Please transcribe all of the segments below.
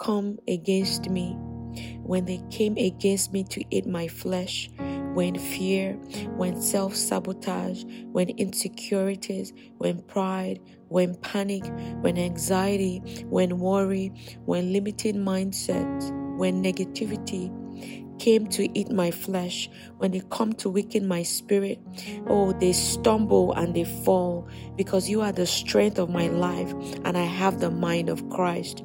come against me, when they came against me to eat my flesh, when fear, when self sabotage, when insecurities, when pride, when panic, when anxiety, when worry, when limited mindset, when negativity, came to eat my flesh, when they come to weaken my spirit, oh, they stumble and they fall because you are the strength of my life and I have the mind of Christ.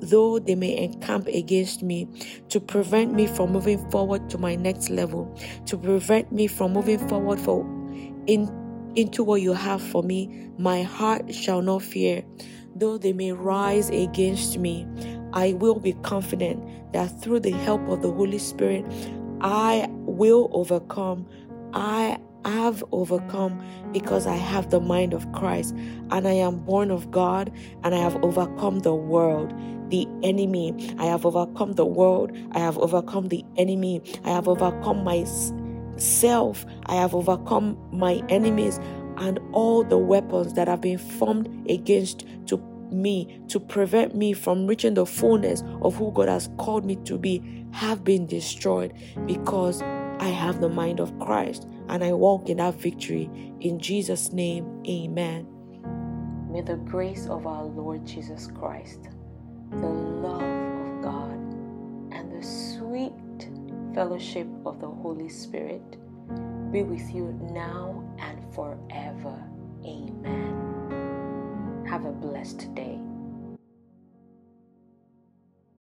Though they may encamp against me to prevent me from moving forward to my next level, to prevent me from moving forward for in into what you have for me, my heart shall not fear. Though they may rise against me, I will be confident that through the help of the Holy Spirit, I will overcome. I have overcome because I have the mind of Christ and I am born of God and I have overcome the world, the enemy. I have overcome the world. I have overcome the enemy. I have overcome myself. I have overcome my enemies and all the weapons that have been formed against to me to prevent me from reaching the fullness of who God has called me to be have been destroyed because I have the mind of Christ and I walk in that victory. In Jesus' name, amen. May the grace of our Lord Jesus Christ, the love of God, and the sweet fellowship of the Holy Spirit be with you now and forever. Amen. Have a blessed day.